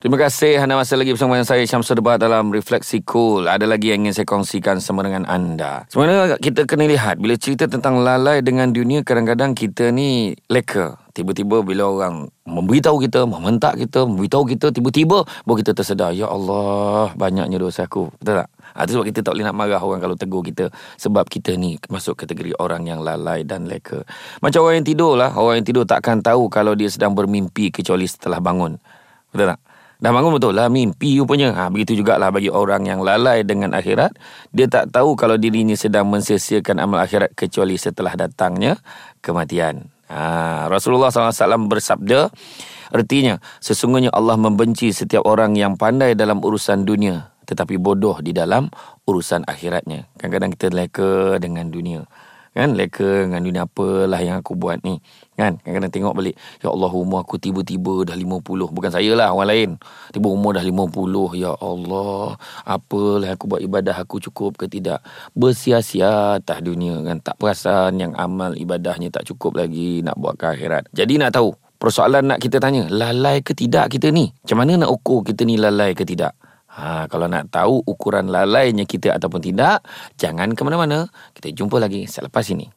Terima kasih anda masih lagi bersama dengan saya Syamsul Debat dalam Refleksi Cool. Ada lagi yang ingin saya kongsikan sama dengan anda. Sebenarnya kita kena lihat bila cerita tentang lalai dengan dunia kadang-kadang kita ni leka. Tiba-tiba bila orang memberitahu kita, mementak kita, memberitahu kita, tiba-tiba baru kita tersedar, Ya Allah, banyaknya dosa aku. Betul tak? Ha, itu sebab kita tak boleh nak marah orang kalau tegur kita. Sebab kita ni masuk kategori orang yang lalai dan leka. Macam orang yang tidur lah. Orang yang tidur takkan tahu kalau dia sedang bermimpi kecuali setelah bangun. Betul tak? Dah bangun betul lah mimpi rupanya. Ha, begitu jugalah bagi orang yang lalai dengan akhirat. Dia tak tahu kalau dirinya sedang mensiasiakan amal akhirat kecuali setelah datangnya kematian. Ha, Rasulullah SAW bersabda, artinya sesungguhnya Allah membenci setiap orang yang pandai dalam urusan dunia tetapi bodoh di dalam urusan akhiratnya. Kadang-kadang kita leka dengan dunia kan? Leka dengan dunia apalah yang aku buat ni. Kan? Kadang-kadang tengok balik ya Allah umur aku tiba-tiba dah 50 bukan saya lah orang lain. Tiba umur dah 50 ya Allah apalah aku buat ibadah aku cukup ke tidak? Bersia-sia atas dunia kan? Tak perasan yang amal ibadahnya tak cukup lagi nak buat ke akhirat. Jadi nak tahu persoalan nak kita tanya lalai ke tidak kita ni? Macam mana nak ukur kita ni lalai ke tidak Ha, kalau nak tahu ukuran lalainya kita ataupun tidak, jangan ke mana-mana. Kita jumpa lagi selepas ini.